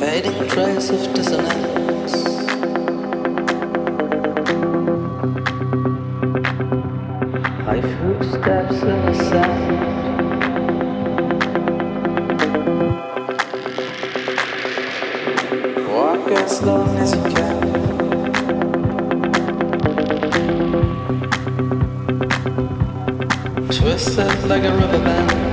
Fading trace of dissonance. High steps in the sand. Walk as long as you can. Twist it like a rubber band.